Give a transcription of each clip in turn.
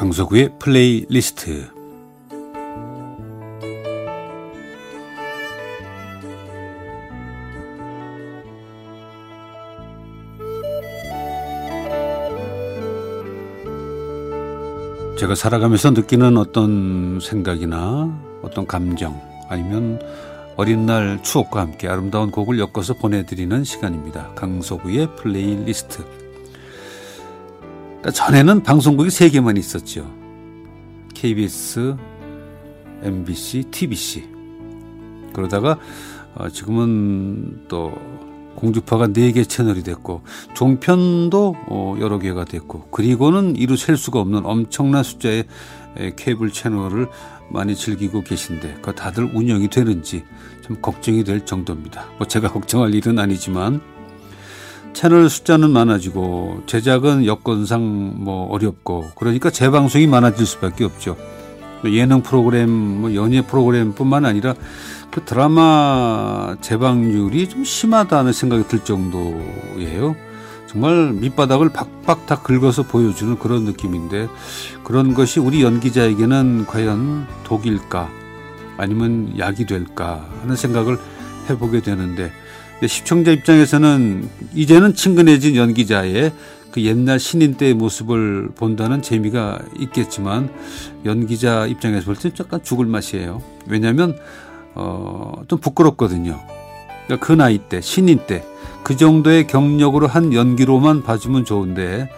강석우의 플레이리스트 제가 살아가면서 느끼는 어떤 생각이나 어떤 감정 아니면 어린 날 추억과 함께 아름다운 곡을 엮어서 보내드리는 시간입니다. 강석우의 플레이리스트. 그러니까 전에는 방송국이 세 개만 있었죠. KBS, MBC, TBC. 그러다가 어, 지금은 또 공주파가 네 개 채널이 됐고 종편도 어, 여러 개가 됐고 그리고는 이루 셀 수가 없는 엄청난 숫자의 케이블 채널을 많이 즐기고 계신데 그 다들 운영이 되는지 좀 걱정이 될 정도입니다. 뭐 제가 걱정할 일은 아니지만 채널 숫자는 많아지고 제작은 여건상 뭐 어렵고 그러니까 재방송이 많아질 수밖에 없죠. 예능 프로그램, 뭐 연예 프로그램뿐만 아니라 그 드라마 재방률이 좀 심하다는 생각이 들 정도예요. 정말 밑바닥을 박박 다 긁어서 보여주는 그런 느낌인데 그런 것이 우리 연기자에게는 과연 독일까 아니면 약이 될까 하는 생각을 해보게 되는데 시청자 입장에서는 이제는 친근해진 연기자의 그 옛날 신인 때의 모습을 본다는 재미가 있겠지만 연기자 입장에서 볼 때는 약간 죽을 맛이에요. 왜냐하면 어, 좀 부끄럽거든요. 그러니까 그 나이 때, 신인 때, 그 정도의 경력으로 한 연기로만 봐주면 좋은데,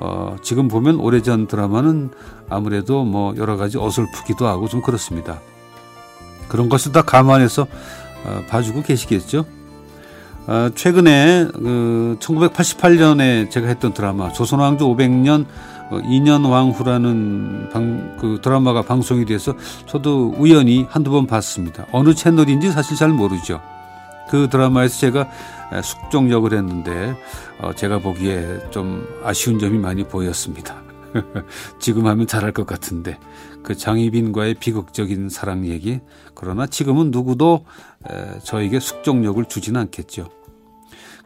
어, 지금 보면 오래전 드라마는 아무래도 뭐 여러 가지 어설프기도 하고 좀 그렇습니다. 그런 것을 다 감안해서 어, 봐주고 계시겠죠? 어, 최근에 그 1988년에 제가 했던 드라마 조선왕조 500년 어, 2년 왕후라는 방, 그 드라마가 방송이 돼서 저도 우연히 한두 번 봤습니다. 어느 채널인지 사실 잘 모르죠. 그 드라마에서 제가 숙종 역을 했는데 어, 제가 보기에 좀 아쉬운 점이 많이 보였습니다. 지금 하면 잘할 것 같은데 그 장희빈과의 비극적인 사랑 얘기 그러나 지금은 누구도 저에게 숙종력을 주지는 않겠죠.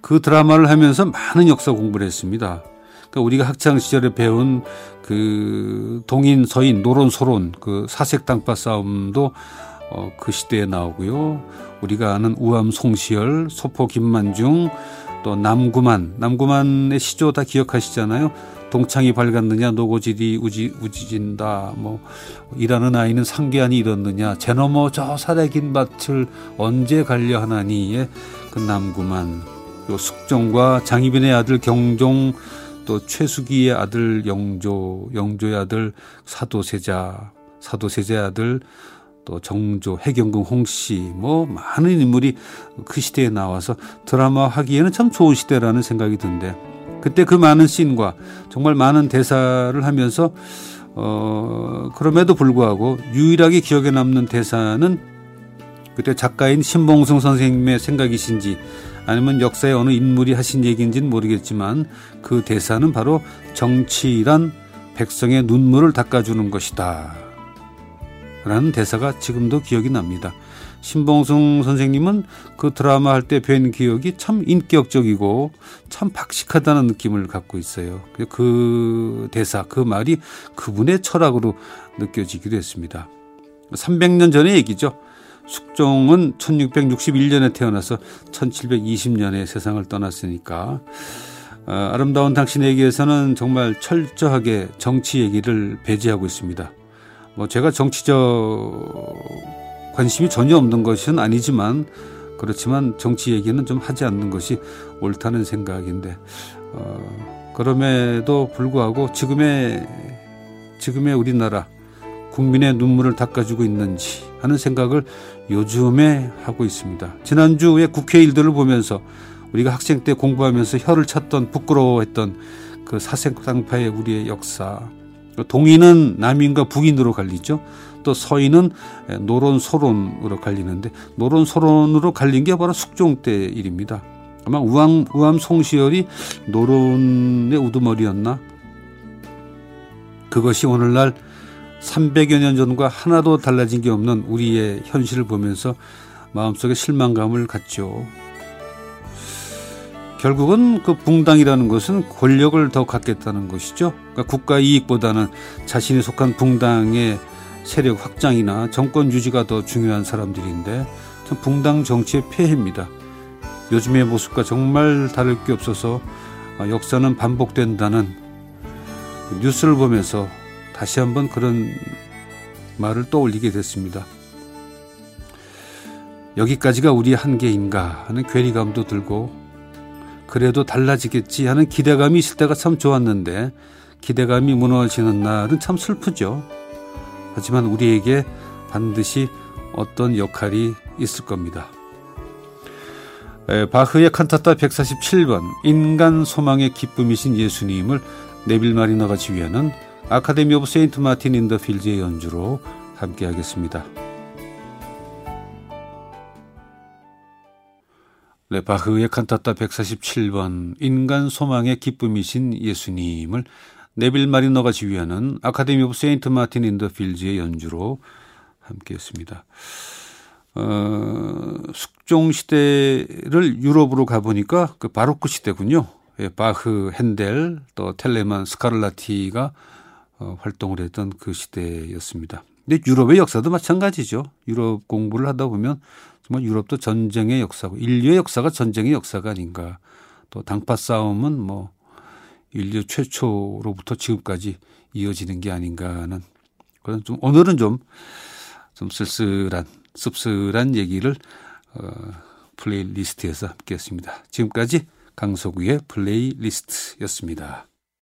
그 드라마를 하면서 많은 역사 공부를 했습니다. 그러니까 우리가 학창 시절에 배운 그 동인 서인 노론 소론 그 사색 당파 싸움도 어, 그 시대에 나오고요. 우리가 아는 우암 송시열, 소포 김만중, 또 남구만, 남구만의 시조 다 기억하시잖아요. 동창이 밝았느냐 노고질이 우지, 우지진다 뭐 일하는 아이는 상계안이 이렇느냐 제 넘어 저 살의 긴 밭을 언제 갈려 하나니의 그 남구만 요 숙종과 장희빈의 아들 경종 또 최수기의 아들 영조 영조의 아들 사도세자 사도세자의 아들 또 정조 해경궁 홍씨 뭐 많은 인물이 그 시대에 나와서 드라마 하기에는 참 좋은 시대라는 생각이 든데 그때 그 많은 씬과 정말 많은 대사를 하면서 어 그럼에도 불구하고 유일하게 기억에 남는 대사는 그때 작가인 신봉승 선생님의 생각이신지 아니면 역사의 어느 인물이 하신 얘기인지는 모르겠지만 그 대사는 바로 정치란 백성의 눈물을 닦아주는 것이다. 라는 대사가 지금도 기억이 납니다. 신봉승 선생님은 그 드라마 할 때 뵌 기억이 참 인격적이고 참 박식하다는 느낌을 갖고 있어요. 그 대사, 그 말이 그분의 철학으로 느껴지기도 했습니다. 300년 전의 얘기죠. 숙종은 1661년에 태어나서 1720년에 세상을 떠났으니까 어, 아름다운 당신에게서는 정말 철저하게 정치 얘기를 배제하고 있습니다. 뭐 제가 정치적 관심이 전혀 없는 것은 아니지만 그렇지만 정치 얘기는 좀 하지 않는 것이 옳다는 생각인데 어, 그럼에도 불구하고 지금의 지금의 우리나라 국민의 눈물을 닦아주고 있는지 하는 생각을 요즘에 하고 있습니다. 지난주에 국회 일들을 보면서 우리가 학생 때 공부하면서 혀를 찼던 부끄러워했던 그 사색당파의 우리의 역사 동인은 남인과 북인으로 갈리죠. 또 서인은 노론 소론으로 갈리는데 노론 소론으로 갈린 게 바로 숙종 때 일입니다. 아마 우암 우암 송시열이 노론의 우두머리였나? 그것이 오늘날 300여 년 전과 하나도 달라진 게 없는 우리의 현실을 보면서 마음속에 실망감을 갖죠. 결국은 그 붕당이라는 것은 권력을 더 갖겠다는 것이죠. 그러니까 국가 이익보다는 자신이 속한 붕당의 세력 확장이나 정권 유지가 더 중요한 사람들인데 참 붕당 정치의 폐해입니다. 요즘의 모습과 정말 다를 게 없어서 역사는 반복된다는 뉴스를 보면서 다시 한번 그런 말을 떠올리게 됐습니다. 여기까지가 우리 한계인가 하는 괴리감도 들고 그래도 달라지겠지 하는 기대감이 있을 때가 참 좋았는데 기대감이 무너지는 날은 참 슬프죠. 하지만 우리에게 반드시 어떤 역할이 있을 겁니다. 바흐의 칸타타 147번 인간 소망의 기쁨이신 예수님을 네빌 마리너가 지휘하는 Academy of St Martin in the Fields의 연주로 함께 하겠습니다. 네, 바흐의 칸타타 147번 인간 소망의 기쁨이신 예수님을 네빌 마리너가 지휘하는 Academy of St Martin in the Fields의 연주로 함께했습니다. 어, 숙종 시대를 유럽으로 가보니까 그 바로크 시대군요. 예, 바흐, 핸델, 또 텔레만, 스카를라티가 어, 활동을 했던 그 시대였습니다. 근데 유럽의 역사도 마찬가지죠. 유럽 공부를 하다 보면 정말 유럽도 전쟁의 역사고 인류의 역사가 전쟁의 역사가 아닌가. 또 당파 싸움은 뭐 인류 최초로부터 지금까지 이어지는 게 아닌가 하는 그런 좀 오늘은 좀 좀 쓸쓸한 씁쓸한 얘기를 어, 플레이리스트에서 함께했습니다. 지금까지 강석우의 플레이리스트였습니다.